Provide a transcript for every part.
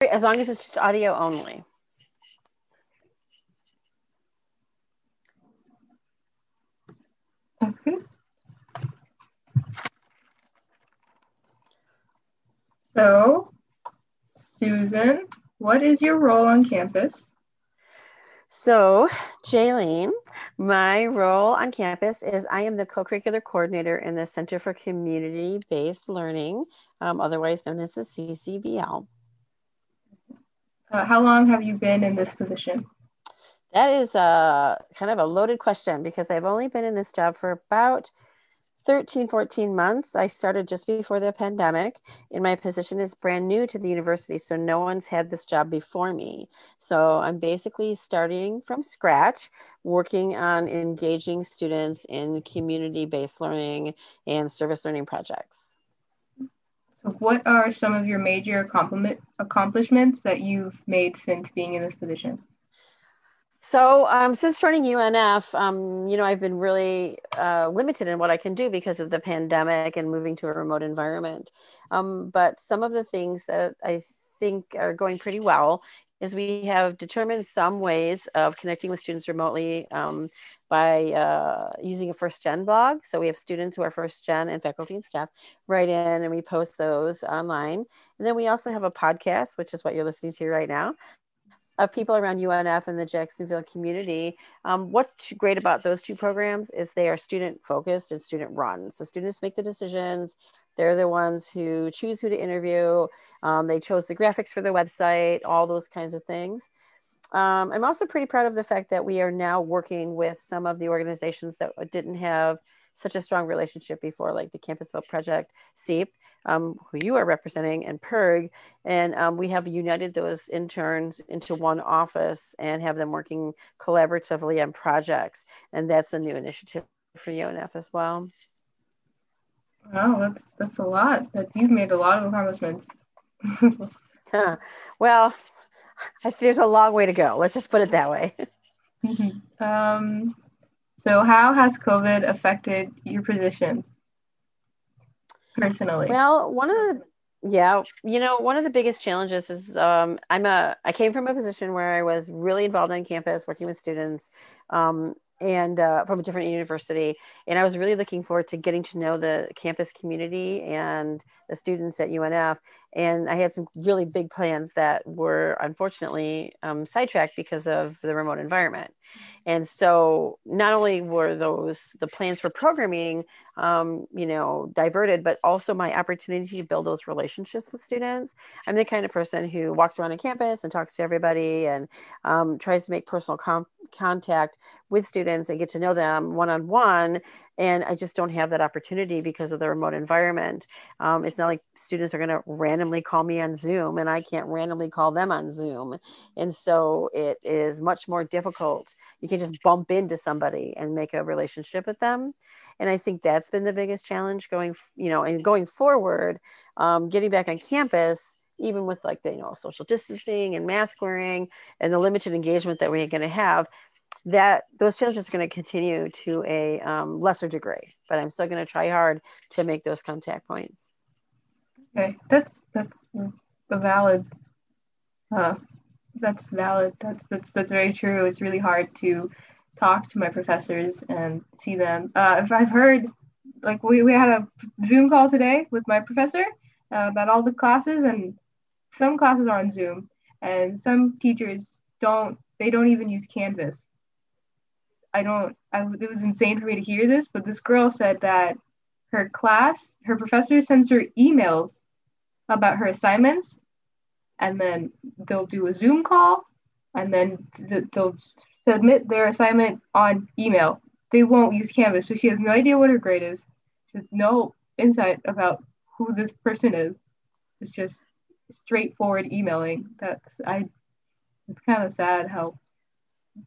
as long as it's just audio only. That's good. So, Susan, what is your role on campus? So, Jaylene, my role on campus is I am the co curricular coordinator in the Center for Community Based Learning, um, otherwise known as the CCBL. Uh, how long have you been in this position? That is a kind of a loaded question because I've only been in this job for about 13, 14 months. I started just before the pandemic, and my position is brand new to the university. So no one's had this job before me. So I'm basically starting from scratch, working on engaging students in community based learning and service learning projects. So, what are some of your major accomplishments that you've made since being in this position? So um, since joining UNF, um, you know, I've been really uh, limited in what I can do because of the pandemic and moving to a remote environment. Um, but some of the things that I think are going pretty well is we have determined some ways of connecting with students remotely um, by uh, using a first gen blog. So we have students who are first gen and faculty and staff write in and we post those online. And then we also have a podcast, which is what you're listening to right now of people around UNF and the Jacksonville community. Um, what's great about those two programs is they are student focused and student run. So students make the decisions. They're the ones who choose who to interview. Um, they chose the graphics for the website, all those kinds of things. Um, I'm also pretty proud of the fact that we are now working with some of the organizations that didn't have such a strong relationship before, like the Campus Vote Project, CEEP, um, who you are representing, and PIRG. And um, we have united those interns into one office and have them working collaboratively on projects. And that's a new initiative for UNF as well. Wow, that's that's a lot. That you've made a lot of accomplishments. huh. Well, I there's a long way to go. Let's just put it that way. um, so, how has COVID affected your position personally? Well, one of the yeah, you know, one of the biggest challenges is um, I'm a I came from a position where I was really involved on campus, working with students, um, and uh, from a different university. And I was really looking forward to getting to know the campus community and the students at UNF. And I had some really big plans that were unfortunately um, sidetracked because of the remote environment. And so not only were those the plans for programming, um, you know, diverted, but also my opportunity to build those relationships with students. I'm the kind of person who walks around on campus and talks to everybody and um, tries to make personal com- contact with students and get to know them one on one and i just don't have that opportunity because of the remote environment. Um, it's not like students are going to randomly call me on zoom and i can't randomly call them on zoom. And so it is much more difficult. You can just bump into somebody and make a relationship with them. And i think that's been the biggest challenge going you know and going forward um, getting back on campus even with like the you know social distancing and mask wearing and the limited engagement that we're going to have that those challenges are going to continue to a um, lesser degree, but I'm still going to try hard to make those contact points. Okay, that's that's a valid. Uh, that's valid. That's that's that's very true. It's really hard to talk to my professors and see them. Uh, if I've heard, like we, we had a Zoom call today with my professor uh, about all the classes, and some classes are on Zoom, and some teachers don't. They don't even use Canvas I don't, I, it was insane for me to hear this, but this girl said that her class, her professor sends her emails about her assignments, and then they'll do a Zoom call, and then they'll submit their assignment on email. They won't use Canvas, so she has no idea what her grade is. She has no insight about who this person is. It's just straightforward emailing. That's I. It's kind of sad how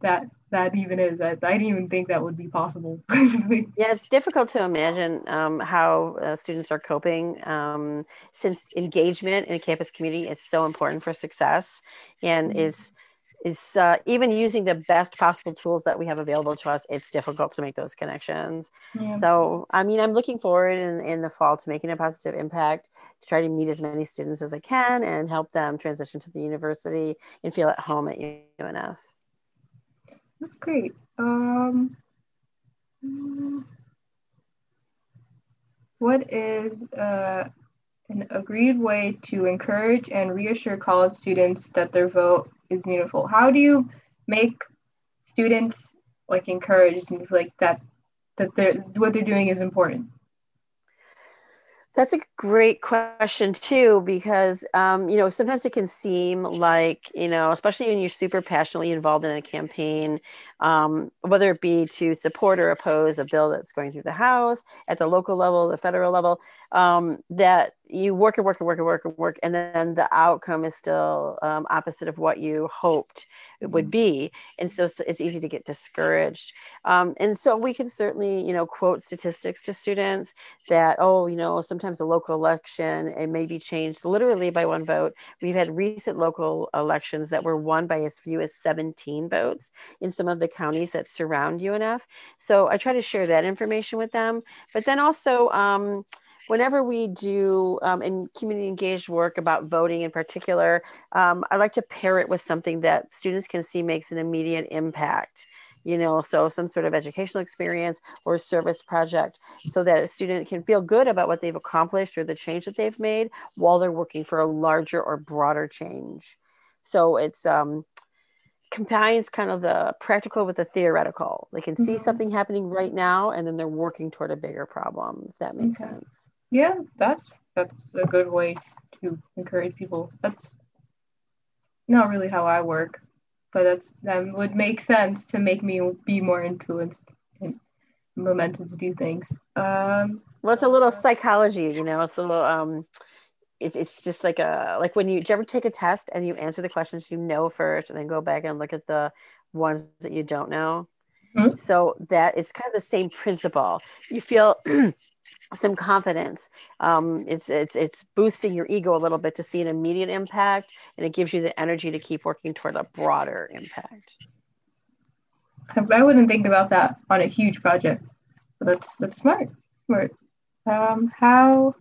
that that even is. I, I didn't even think that would be possible. yeah, it's difficult to imagine um, how uh, students are coping um, since engagement in a campus community is so important for success, and mm-hmm. Is uh, even using the best possible tools that we have available to us it's difficult to make those connections. Yeah. so i mean i'm looking forward in, in the fall to making a positive impact to try to meet as many students as i can and help them transition to the university and feel at home at unf that's great. Um, what is uh, an agreed way to encourage and reassure college students that their vote is meaningful. How do you make students like encouraged and like that that they're what they're doing is important? That's a great question too, because um, you know sometimes it can seem like you know, especially when you're super passionately involved in a campaign, um, whether it be to support or oppose a bill that's going through the House at the local level, the federal level, um, that you work and work and work and work and work, and then the outcome is still um, opposite of what you hoped it would mm-hmm. be, and so it's easy to get discouraged. Um, and so we can certainly, you know, quote statistics to students that oh, you know, sometimes a local election it may be changed literally by one vote. We've had recent local elections that were won by as few as 17 votes in some of the counties that surround UNF. So I try to share that information with them, but then also. Um, whenever we do um, in community engaged work about voting in particular, um, I like to pair it with something that students can see makes an immediate impact. You know, so some sort of educational experience or service project so that a student can feel good about what they've accomplished or the change that they've made while they're working for a larger or broader change. So it's um, combines kind of the practical with the theoretical. They can see mm-hmm. something happening right now and then they're working toward a bigger problem, if that makes okay. sense. Yeah, that's that's a good way to encourage people. That's not really how I work, but that's that would make sense to make me be more influenced and momentum to do things. Um, well, it's a little psychology, you know. It's a little um, it, it's just like a like when you, you ever take a test and you answer the questions you know first, and then go back and look at the ones that you don't know. Mm-hmm. So that it's kind of the same principle. You feel some confidence. Um, it's it's it's boosting your ego a little bit to see an immediate impact, and it gives you the energy to keep working toward a broader impact. I wouldn't think about that on a huge project, but that's that's smart. Smart. Um, how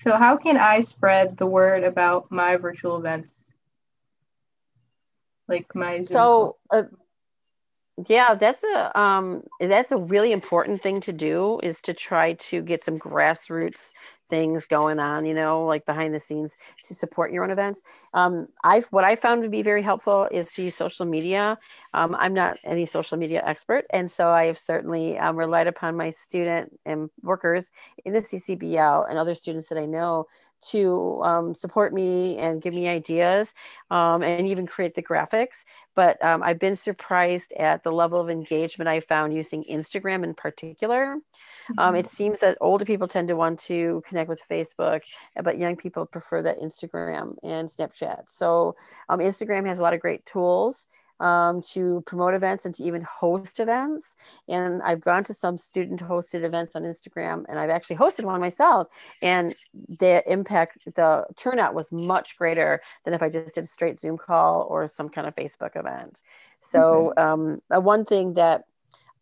so? How can I spread the word about my virtual events? Like my Zoom so. Yeah that's a um that's a really important thing to do is to try to get some grassroots things going on, you know, like behind the scenes to support your own events. Um, I've what I found to be very helpful is to use social media. Um, I'm not any social media expert, and so I have certainly um, relied upon my student and workers in the CCBL and other students that I know to um, support me and give me ideas um, and even create the graphics. But um, I've been surprised at the level of engagement I found using Instagram in particular. Um, mm-hmm. it seems that older people tend to want to connect with Facebook, but young people prefer that Instagram and Snapchat. So um, Instagram has a lot of great tools um, to promote events and to even host events. And I've gone to some student hosted events on Instagram and I've actually hosted one myself. And the impact, the turnout was much greater than if I just did a straight Zoom call or some kind of Facebook event. So, okay. um, one thing that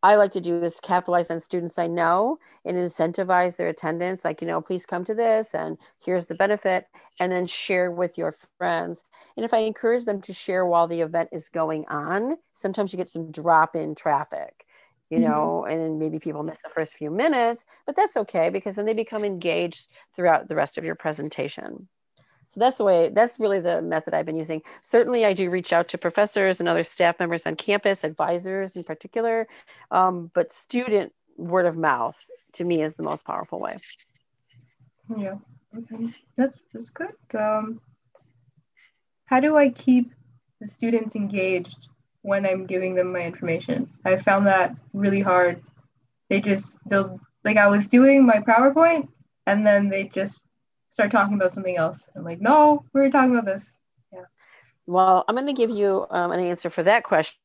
I like to do is capitalize on students I know and incentivize their attendance. Like, you know, please come to this and here's the benefit, and then share with your friends. And if I encourage them to share while the event is going on, sometimes you get some drop in traffic, you mm-hmm. know, and maybe people miss the first few minutes, but that's okay because then they become engaged throughout the rest of your presentation. So that's the way, that's really the method I've been using. Certainly, I do reach out to professors and other staff members on campus, advisors in particular, um, but student word of mouth to me is the most powerful way. Yeah, okay. that's, that's good. Um, how do I keep the students engaged when I'm giving them my information? I found that really hard. They just, they'll, like, I was doing my PowerPoint and then they just start talking about something else. I'm like, no, we were talking about this. Yeah. Well, I'm going to give you um, an answer for that question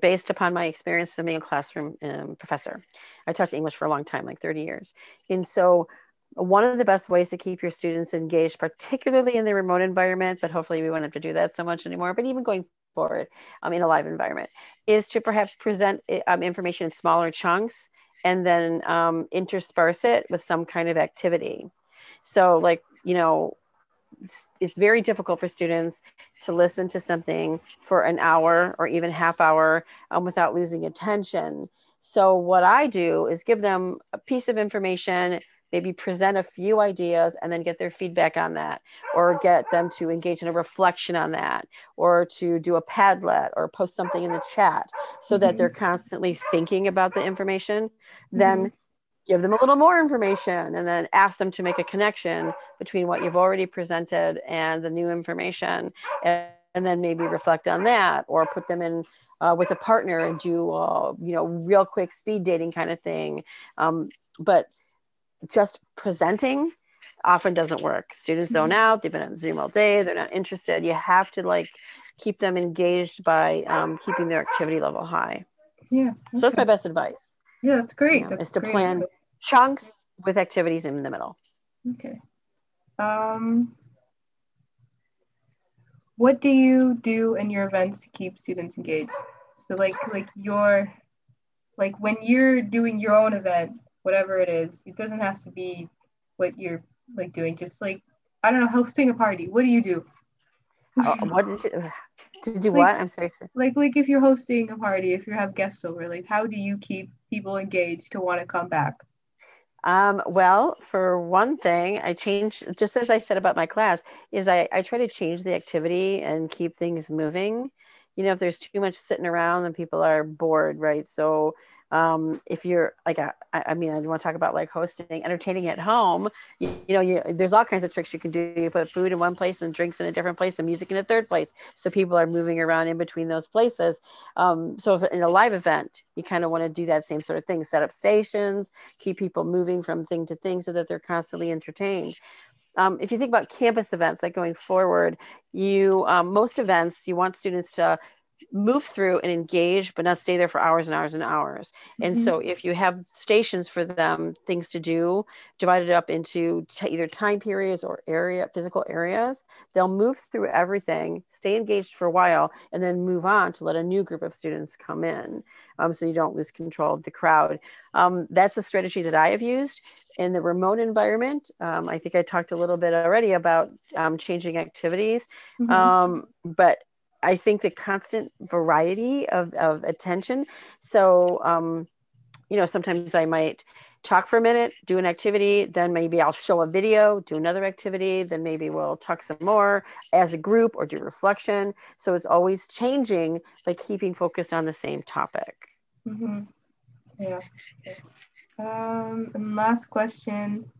based upon my experience of being a classroom um, professor. I taught English for a long time, like 30 years. And so one of the best ways to keep your students engaged, particularly in the remote environment, but hopefully we won't have to do that so much anymore, but even going forward um, in a live environment is to perhaps present um, information in smaller chunks and then um, intersperse it with some kind of activity. So, like, you know, it's, it's, very difficult for students to listen to something for an hour or even half hour um, without losing attention. So, what I do is give them a piece of information maybe present a few ideas and then get their feedback on that or get them to engage in a reflection on that or to do a padlet or post something in the chat so mm-hmm. that they're constantly thinking about the information mm-hmm. then give them a little more information and then ask them to make a connection between what you've already presented and the new information and, and then maybe reflect on that or put them in uh, with a partner and do uh, you know real quick speed dating kind of thing um, but just presenting often doesn't work. Students zone mm-hmm. out, they've been on Zoom all day, they're not interested. You have to like keep them engaged by um, keeping their activity level high. Yeah. Okay. So that's my best advice. Yeah, that's great. Know, that's is to great. plan chunks with activities in the middle. Okay. Um, what do you do in your events to keep students engaged? So like like your like when you're doing your own event, whatever it is. It doesn't have to be what you're like doing. Just like I don't know, hosting a party. What do you do? Oh, what did you to do? Like, what? I'm sorry. Like like if you're hosting a party, if you have guests over, like how do you keep people engaged to want to come back? Um, well, for one thing, I change just as I said about my class, is I, I try to change the activity and keep things moving. You know, if there's too much sitting around, then people are bored, right? So um, if you're like a, I mean, I want to talk about like hosting, entertaining at home. You, you know, you, there's all kinds of tricks you can do. You put food in one place and drinks in a different place, and music in a third place, so people are moving around in between those places. Um, so, in a live event, you kind of want to do that same sort of thing: set up stations, keep people moving from thing to thing, so that they're constantly entertained. Um, if you think about campus events, like going forward, you um, most events you want students to move through and engage but not stay there for hours and hours and hours and mm-hmm. so if you have stations for them things to do divided up into t- either time periods or area physical areas they'll move through everything stay engaged for a while and then move on to let a new group of students come in um, so you don't lose control of the crowd um, that's a strategy that i have used in the remote environment um, i think i talked a little bit already about um, changing activities mm-hmm. Um, but I think the constant variety of, of attention. So, um, you know, sometimes I might talk for a minute, do an activity, then maybe I'll show a video, do another activity, then maybe we'll talk some more as a group or do reflection. So it's always changing, but keeping focused on the same topic. Mm-hmm. Yeah. Um, last question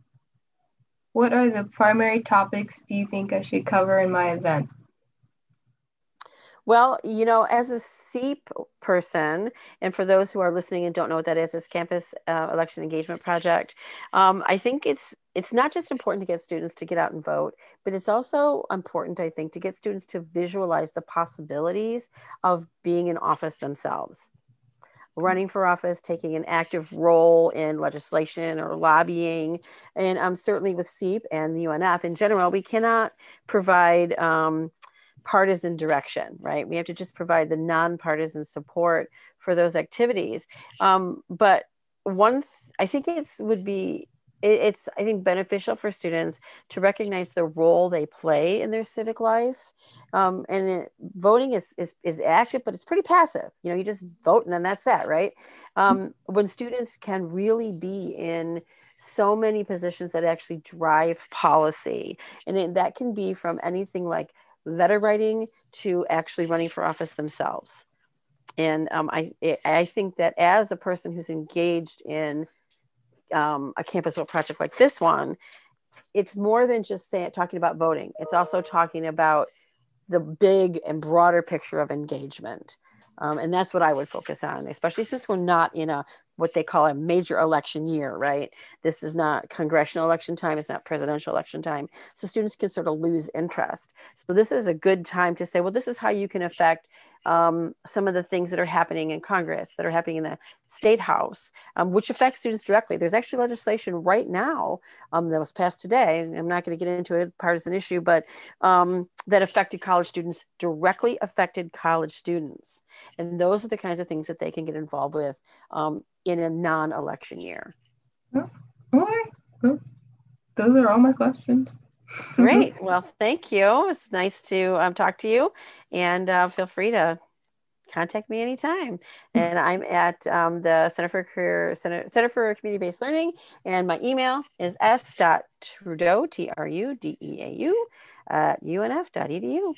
What are the primary topics do you think I should cover in my event? Well, you know, as a CEEP person, and for those who are listening and don't know what that is, this Campus uh, Election Engagement Project, um, I think it's it's not just important to get students to get out and vote, but it's also important, I think, to get students to visualize the possibilities of being in office themselves running for office, taking an active role in legislation or lobbying. And um, certainly with CEEP and the UNF in general, we cannot provide um, partisan direction, right? We have to just provide the nonpartisan support for those activities. Um, but one, th- I think it's would be it, it's I think beneficial for students to recognize the role they play in their civic life. Um, and it, voting is, is is active, but it's pretty passive. You know, you just vote and then that's that, right? Um, when students can really be in so many positions that actually drive policy, and it, that can be from anything like letter writing to actually running for office themselves. And um, I, I think that as a person who's engaged in um, a campus vote project like this one, it's more than just saying talking about voting. It's also talking about the big and broader picture of engagement. Um, and that's what I would focus on, especially since we're not in a what they call a major election year, right? This is not congressional election time, it's not presidential election time. So students can sort of lose interest. So this is a good time to say, well, this is how you can affect um, some of the things that are happening in Congress, that are happening in the state house, um, which affect students directly. There's actually legislation right now um, that was passed today. I'm not going to get into a partisan issue, but um, that affected college students, directly affected college students. And those are the kinds of things that they can get involved with um, in a non election year. Oh, okay. those are all my questions. Great. Well, thank you. It's nice to um, talk to you, and uh, feel free to contact me anytime. And I'm at um, the Center for Career Center, Center for Community Based Learning, and my email is s.trudeau t r u d e a u at unf.edu.